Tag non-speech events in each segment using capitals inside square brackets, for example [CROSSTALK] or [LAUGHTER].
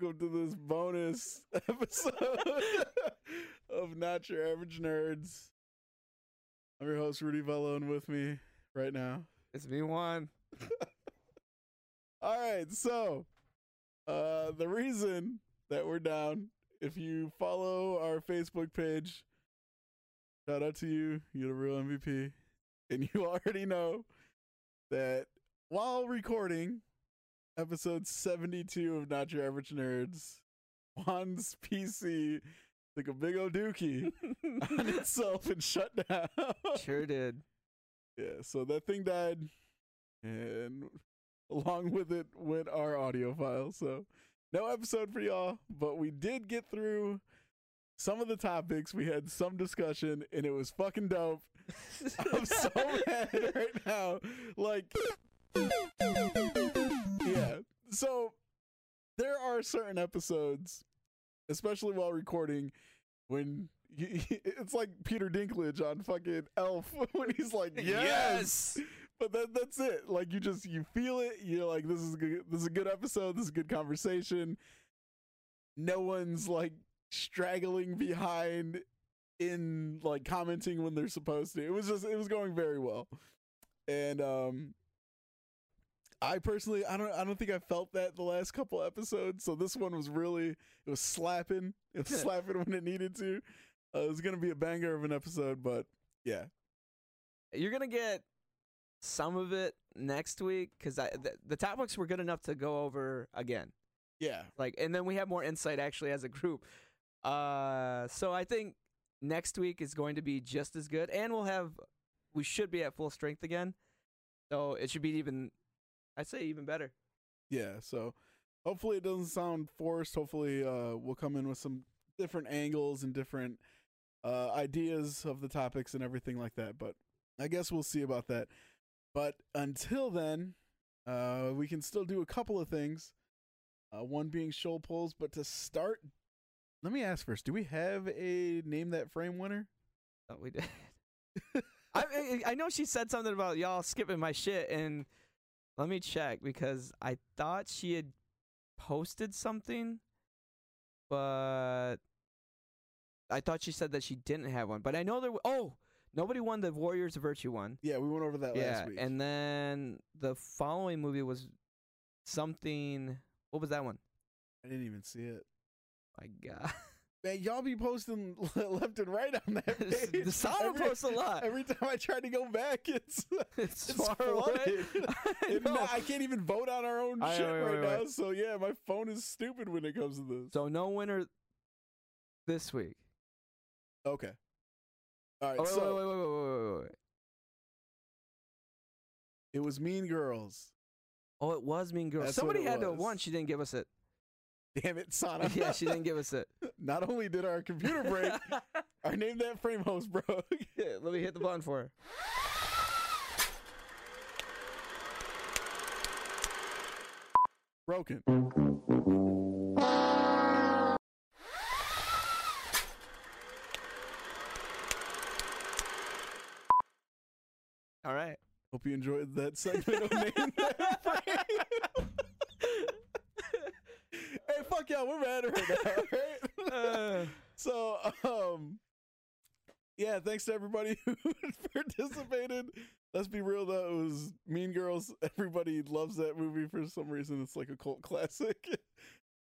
Welcome to this bonus [LAUGHS] episode of Not Your Average Nerds. I'm your host Rudy Velo, and with me right now. It's me Juan. [LAUGHS] All right, so uh the reason that we're down, if you follow our Facebook page, shout out to you, you're the real MVP. And you [LAUGHS] already know that while recording episode 72 of Not Your Average Nerds, Juan's PC took a big old dookie [LAUGHS] on itself and shut down. Sure did. Yeah, so that thing died, and along with it went our audio file. So no episode for y'all, but we did get through some of the topics. We had some discussion, and it was fucking dope. [LAUGHS] I'm so mad right now. Like, yeah. So there are certain episodes, especially while recording, when you, it's like Peter Dinklage on fucking Elf [LAUGHS] when he's like, yes. But that, that's it. Like you just you feel it. You're like, this is good. This is a good episode. This is a good conversation. No one's like straggling behind in like commenting when they're supposed to. It was just it was going very well. And um I personally I don't I don't think I felt that the last couple episodes. So this one was really it was slapping. It was [LAUGHS] slapping when it needed to. Uh, it was gonna be a banger of an episode, but yeah. You're gonna get some of it next week because the, the topics were good enough to go over again. Yeah. Like, and then we have more insight actually as a group. Uh, so I think next week is going to be just as good, and we'll have we should be at full strength again. So it should be even, I'd say even better. Yeah, so hopefully it doesn't sound forced. Hopefully uh we'll come in with some different angles and different uh ideas of the topics and everything like that. But I guess we'll see about that. But until then, uh we can still do a couple of things. Uh one being show polls, but to start let me ask first, do we have a name that frame winner? Oh, we did. [LAUGHS] I, I I know she said something about y'all skipping my shit, and let me check because I thought she had posted something, but I thought she said that she didn't have one. But I know there. w- Oh, nobody won the Warriors of Virtue one. Yeah, we went over that yeah, last week. and then the following movie was something. What was that one? I didn't even see it. My God, [LAUGHS] Man, y'all be posting [LAUGHS] left and right on that [LAUGHS] page. the Every- posts a lot. Every time I try to go back, it's [LAUGHS] It's, it's far flooded. away. I now I can't even vote on our own I- shit wait, right wait, now. wait. So yeah, my phone is stupid when it comes to this. So no winner this week. okay. All right. Oh, wait, so wait, wait, wait, wait, wait, wait. it was Mean Girls. Oh, it was Mean Girls. That's Somebody had to was. have won. She didn't give us it. Damn it, Sana. [LAUGHS] yeah, she didn't give us it. [LAUGHS] Not only did our computer break, [LAUGHS] our name that frame host broke. Yeah, Let me hit the button for her. Broken. All right. Hope you enjoyed that segment of name that frame. hey, fuck y'all, we're mad right now, [LAUGHS] right? Uh, [LAUGHS] So, um, yeah, thanks to everybody [LAUGHS] who participated. Let's be real though, it was Mean Girls. Everybody loves that movie for some reason. It's like a cult classic.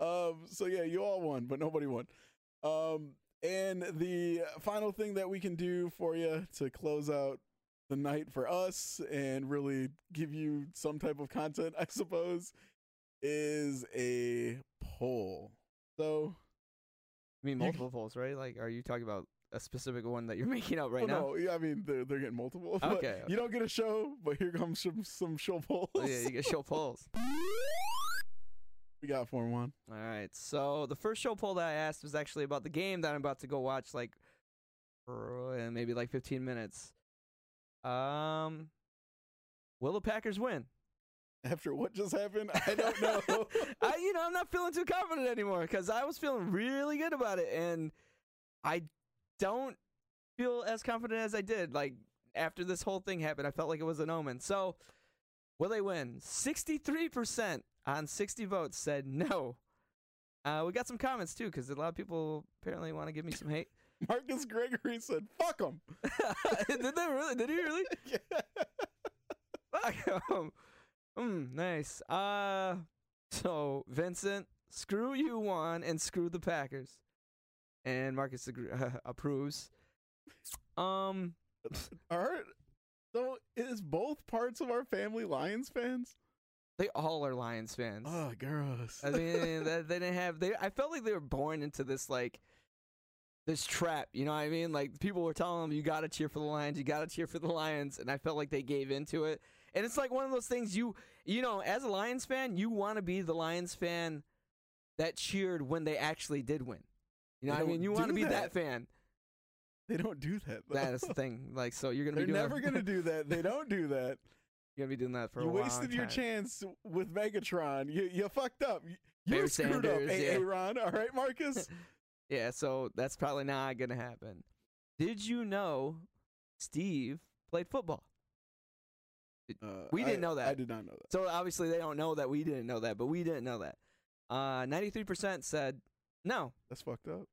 um, so yeah, you all won, but nobody won. Um, and the final thing that we can do for you to close out the night for us and really give you some type of content, I suppose, is a poll. So I mean, multiple polls, right? Like, are you talking about a specific one that you're [LAUGHS] making out right oh, now? No, yeah, I mean they're they're getting multiple. [LAUGHS] but Okay, You don't get a show, but here comes some some show polls. Oh, yeah, you get show polls. [LAUGHS] we got Form One. All right. So the first show poll that I asked was actually about the game that I'm about to go watch, like, for uh, maybe like 15 minutes. Um, will the Packers win? After what just happened, I don't know. [LAUGHS] I, you know, I'm not feeling too confident anymore because I was feeling really good about it, and I don't feel as confident as I did. Like after this whole thing happened, I felt like it was an omen. So Will they win? 63% on 60 votes said no. Uh, we got some comments too, because a lot of people apparently want to give me some hate. [LAUGHS] Marcus Gregory said, "Fuck them." [LAUGHS] Did they really? Did he really? Fuck 'em. Mm, nice. Uh, [LAUGHS] so Vincent, screw you Juan, and screw the Packers. And Marcus agree- [LAUGHS] approves. Um, [LAUGHS] right. So is both parts of our family Lions fans? they all are Lions fans. Oh, gross. I mean, they, they didn't have. They. I felt like they were born into this like this trap. You know what I mean? Like people were telling them, "You got to cheer for the Lions. You got to cheer for the Lions," and I felt like they gave into it. And it's like one of those things you you know, as a Lions fan, you want to be the Lions fan that cheered when they actually did win. You know what I mean? You want to be that. that. fan. they don't do that. Though. That is the thing. [LAUGHS] Like, so you're gonna be. They're be doing never gonna [LAUGHS] do that. They don't do that. You're gonna be doing that for you a long wasted your chance with Megatron. You you fucked up. You, you screwed up, Sanders, A- yeah. Aaron. All right, Marcus. [LAUGHS] Yeah, so that's probably not gonna happen. Did you know Steve played football? Uh, We didn't I- know that. I did not know that. So obviously they don't know that we didn't know that, but we didn't know that. Uh, 93% said no. That's fucked up.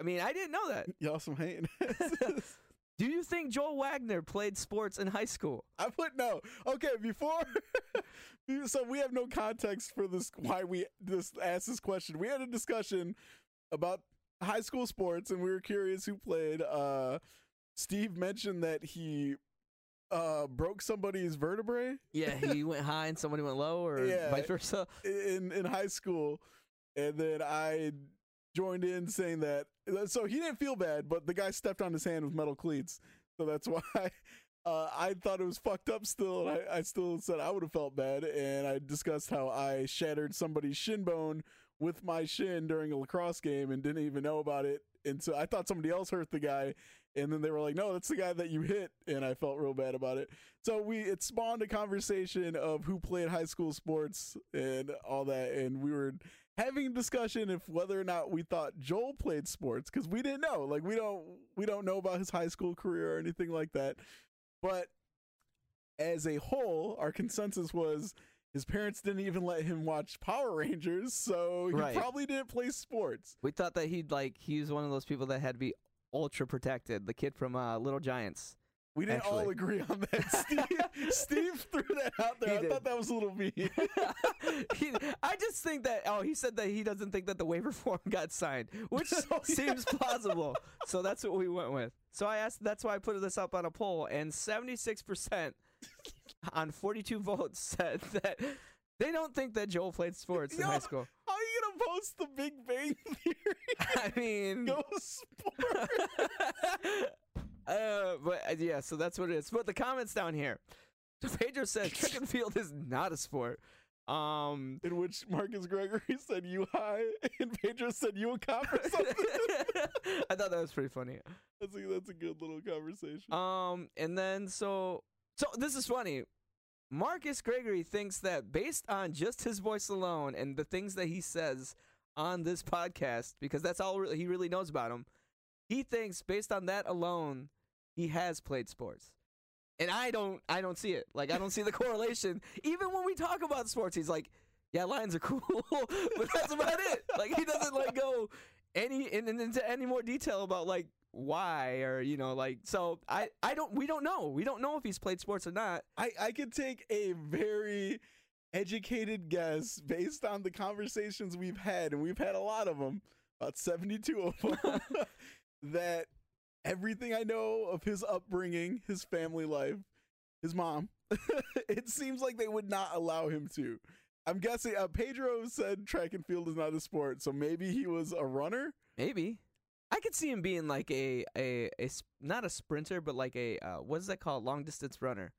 I mean, I didn't know that. [LAUGHS] Y'all some hating. [LAUGHS] Do you think Joel Wagner played sports in high school? I put no. Okay, before. [LAUGHS] so we have no context for this. Why we this asked this question? We had a discussion about high school sports, and we were curious who played. Uh, Steve mentioned that he uh, broke somebody's vertebrae Yeah, he [LAUGHS] went high and somebody went low, or Yeah. vice versa. in in high school, and then I joined in saying that. So he didn't feel bad, but the guy stepped on his hand with metal cleats, so that's [LAUGHS] why. Uh, I thought it was fucked up still, and I, I still said I would have felt bad, and I discussed how I shattered somebody's shin bone with my shin during a lacrosse game and didn't even know about it, and so I thought somebody else hurt the guy, and then they were like, "No, that's the guy that you hit," and I felt real bad about it. So we it spawned a conversation of who played high school sports and all that, and we were having a discussion if whether or not we thought Joel played sports because we didn't know. Like we don't we don't know about his high school career or anything like that. But as a whole, our consensus was his parents didn't even let him watch Power Rangers, so he Right. probably didn't play sports. We thought that he'd like he was one of those people that had to be ultra protected. The kid from uh, Little Giants. We didn't all agree on that. [LAUGHS] Steve, Steve threw that out there. He I did. thought that was a little mean. [LAUGHS] he, I just think that oh he said that he doesn't think that the waiver [LAUGHS] form got signed, which Oh, yeah. seems plausible. So that's what we went with. So I asked. That's why I put this up on a poll, and seventy six percent on forty two votes [LAUGHS] said that they don't think that Joel played sports in Yo, high school. How are you gonna post the Big Bang Theory? [LAUGHS] I mean, [LAUGHS] Go sport. uh, but uh, yeah, so that's what it is. But the comments down here. So Pedro says track and field is not a sport. Um, In which Marcus Gregory said you high and Pedro said you a cop or something. I thought that was pretty funny. that's, a, that's a good little conversation. Um, and then so so this is funny. Marcus Gregory thinks that based on just his voice alone and the things that he says on this podcast, because that's all he really knows about him, he thinks based on that alone, he has played sports. And I don't, I don't see it. Like I don't see the [LAUGHS] correlation. Even when we talk about sports, he's like, "Yeah, lions are [LAUGHS] cool," but that's about it. Like he doesn't like go any in, in- into any more detail about like why or you know like so I I don't we don't know we don't know if he's played sports or not. I, I could take a very educated guess based on the conversations we've had, and we've had a lot of them, about 72 of them, [LAUGHS] that everything I know of his upbringing, his family life, his mom, [LAUGHS] it seems like they would not allow him to. I'm guessing uh, Pedro said track and field is not a sport, so maybe he was a runner. Maybe I could see him being like a a, a not a sprinter but like a uh, what is that called long distance runner.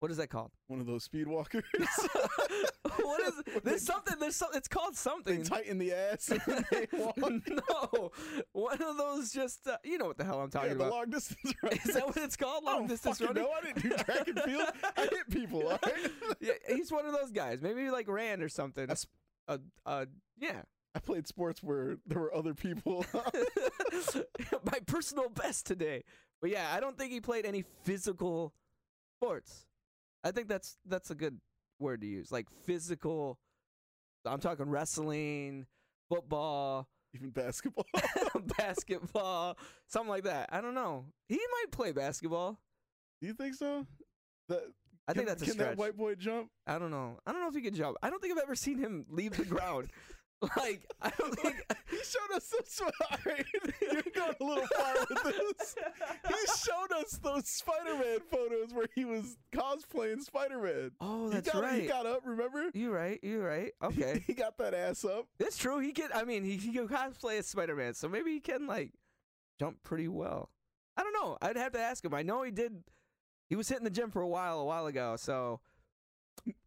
What is that called? One of those speed walkers. [LAUGHS] what is [LAUGHS] there's something there's something it's called they something. tighten the ass and they [LAUGHS] walk. no, one of those just uh, you know what the hell I'm talking Yeah, about. long distance runners. Is that what it's called? Long distance running. know. I didn't do track and field. I hit people. All right. yeah, he's one of those guys. Maybe like ran or something. A, a, yeah. I played sports where there were other people. [LAUGHS] [LAUGHS] My personal best today. But yeah, I don't think he played any physical sports. I think that's that's a good word to use. Like physical. I'm talking wrestling, football, Even basketball. [LAUGHS] basketball, something like that. I don't know. He might play basketball. Do you think so? That I think that's a can stretch. that white boy jump? I don't know. I don't know if he can jump. I don't think I've ever seen him leave the ground. [LAUGHS] like I don't think. He showed us those. Right, [LAUGHS] you're going a little far with this. He showed us those Spider-Man photos where he was cosplaying Spider-Man. oh, He got, right. He got up. Remember? You're right. You're right. [LAUGHS] Okay. he got that ass up. It's true. He can. I mean, he, he can cosplay as Spider Man, so maybe he can like jump pretty well. I don't know. I'd have to ask him. I know he did. He was hitting the gym for a while, a while ago. So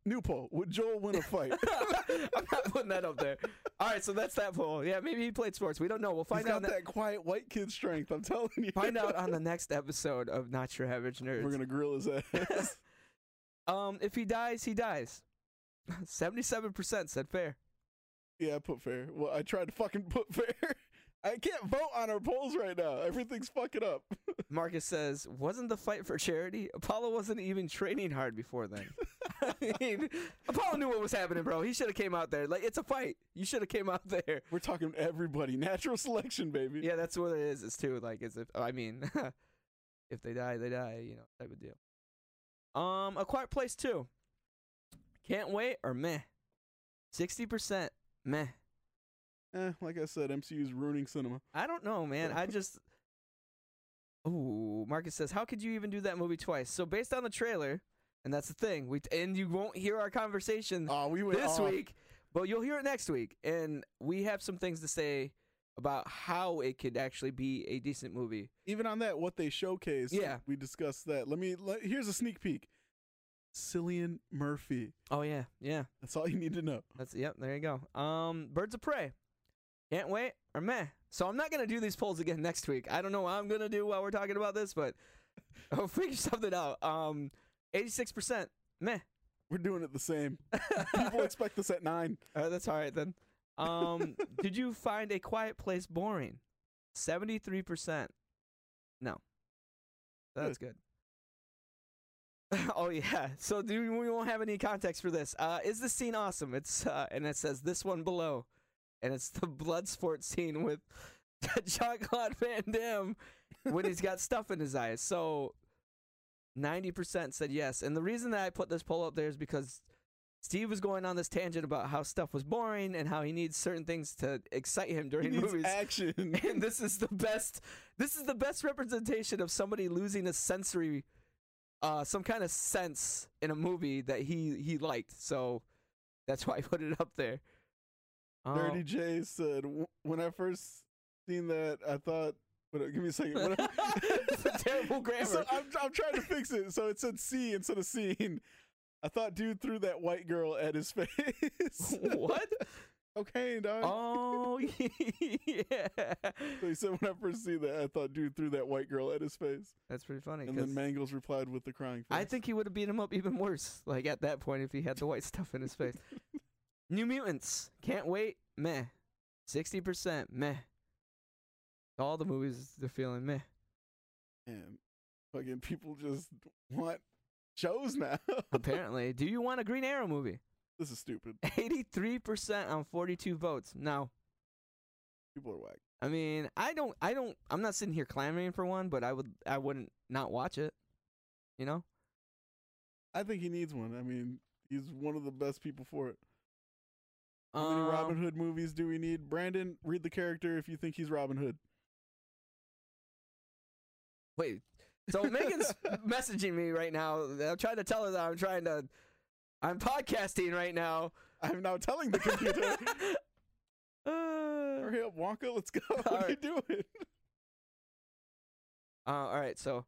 New poll: Would Joel win a fight? [LAUGHS] I'm not putting that up there. All right, so that's that poll. Yeah, maybe he played sports. We don't know. We'll find got out. ne- that quiet white kid strength. I'm telling you. find out on the [LAUGHS] next episode of Not Your Average Nerds. We're gonna grill his ass. [LAUGHS] um, if he dies, he dies. Seventy-seven percent said fair. yeah, I put fair. Well, I tried to fucking put fair. I can't vote on our polls right now. Everything's fucking up. [LAUGHS] Marcus says, wasn't the fight for charity? Apollo wasn't even training hard before then. [LAUGHS] [LAUGHS] I mean, Apollo knew what was happening, bro. He should have came out there. Like, it's a fight. You should have came out there. We're talking everybody. Natural selection, baby. Yeah, that's what it is. It's too like as if I mean, if they die, they die. You know, type of deal. Um, a quiet place too. Can't wait or meh. Sixty percent meh. Eh, like I said, MCU's ruining cinema. I don't know, man. I [LAUGHS] just. Ooh, Marcus says, "How could you even do that movie twice?" So based on the trailer, and that's the thing. We and you won't hear our conversation Oh, we went this off. week, but you'll hear it next week, and we have some things to say about how it could actually be a decent movie. Even on that, what they showcased. Yeah. we discussed that. Let me. Let, here's a sneak peek. Cillian Murphy. Oh yeah, yeah. That's all you need to know. That's yep. There you go. Um, Birds of Prey. Can't wait or meh. So I'm not gonna do these polls again [LAUGHS] next week. I don't know what I'm gonna do while we're talking about this, but I'll figure something out. Um, 86% meh. We're doing it the same. [LAUGHS] People expect this at nine. [LAUGHS] Uh, that's all right then. Um, did you find a quiet place boring? 73%. No. That's good. oh yeah. So do we won't have any context for this. Uh, is the scene awesome? It's uh, and it says this one below, and it's the Bloodsport scene with [LAUGHS] Jean Claude Van Damme when he's got stuff in his eyes. So. 90% said yes. And the reason that I put this poll up there is because Steve was going on this tangent about how stuff was boring and how he needs certain things to excite him He during needs movies. action. [LAUGHS] and this is the best this is the best representation of somebody losing a sensory uh some kind of sense in a movie that he he liked. So that's why I put it up there. Uh, Dirty J said, when I first seen that, I thought, but give me a second. [LAUGHS] It's a terrible [LAUGHS] grammar. So I'm, I'm trying to fix it. So it said C instead of scene. I thought dude threw that white girl at his [LAUGHS] face. what? okay, dog. Oh yeah. So he said when I first seen that, I thought dude threw that white girl at his face. That's pretty funny. And then Mangles replied with the crying face. I think he would have beat him up even worse, like at that point, if he had the white stuff in his face. New Mutants, can't wait, meh. 60%, meh. All the movies they're feeling meh. Man, fucking people just want shows now. [LAUGHS] Apparently. Do you want a Green Arrow movie? this is stupid. 83% on 42 votes. No. People are whack. I mean, I don't, I don't, I'm not sitting here clamoring for one, but I would, I wouldn't not watch it. You know? I think he needs one. I mean, he's one of the best people for it. How many Robin Um, Hood movies do we need? Brandon, read the character if you think he's Robin Hood. Wait. So Megan's [LAUGHS] messaging me right now. I'm trying to tell her that I'm trying to, I'm podcasting right now. I'm now telling the computer. Uh, [LAUGHS] Hurry up, Wonka. Let's go. [LAUGHS] What are you doing? uh, all right, so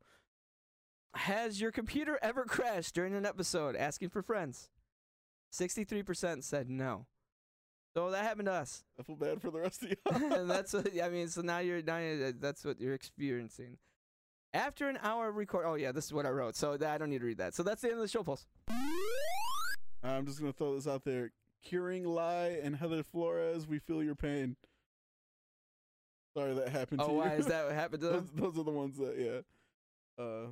has your computer ever crashed during an episode asking for friends? 63% said no. So that happened to us. I feel bad for the rest of [LAUGHS] you. and that's what I mean. So now you're now you're, that's what you're experiencing. After an hour of record, oh yeah, this is what I wrote. So that, I don't need to read that. So that's the end of the show post. I'm just gonna throw this out there. Curing Lie and Heather Flores, we feel your pain. Sorry that happened Oh, to you. why is that what happened to [LAUGHS] those, them? those are the ones that yeah. Uh,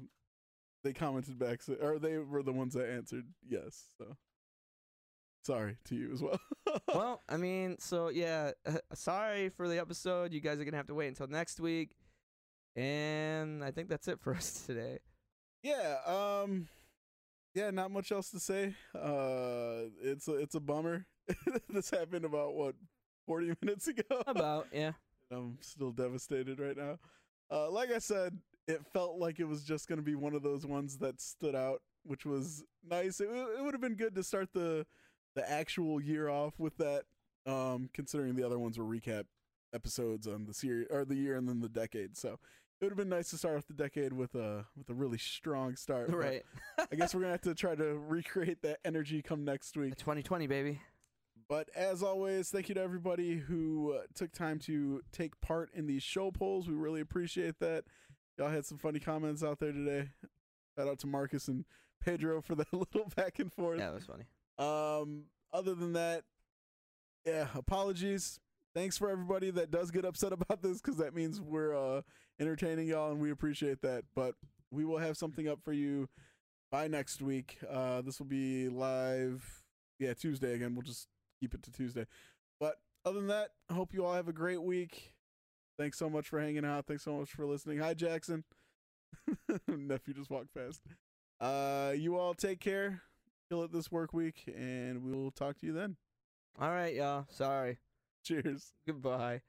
they commented back, or they were the ones that answered yes. So sorry to you as well. [LAUGHS] well, I mean, so yeah, [LAUGHS] sorry for the episode. You guys are gonna have to wait until next week, and I think that's it for us [LAUGHS] today. yeah, um, yeah, not much else to say. Uh, it's a it's a bummer. this happened about what forty minutes ago. About yeah, I'm still devastated right now. Uh, like I said, it felt like it was just going to be one of those ones that stood out, which was nice. It, w- it would have been good to start the the actual year off with that, um, considering the other ones were recap episodes on the series or the year and then the decade. So it would have been nice to start off the decade with a with a really strong start. right. [LAUGHS] I guess we're gonna have to try to recreate that energy come next week. 2020, baby. But as always, thank you to everybody who uh, took time to take part in these show polls. We really appreciate that. Y'all had some funny comments out there today. Shout out to Marcus and Pedro for that [LAUGHS] little back and forth. Yeah, that was funny. Um, other than that, yeah, apologies. Thanks for everybody that does get upset [LAUGHS] about this because that means we're uh, entertaining y'all and we appreciate that. But we will have something up for you by next week. Uh, this will be live, yeah, Tuesday again. We'll just keep it to Tuesday. But other than that, I hope you all have a great week. Thanks so much for hanging out. Thanks so much for listening. Hi, Jackson. [LAUGHS] Nephew just walked past. Uh, you all take care. Kill it this work week, and we'll talk to you then. All right, y'all. Sorry. Cheers. Goodbye.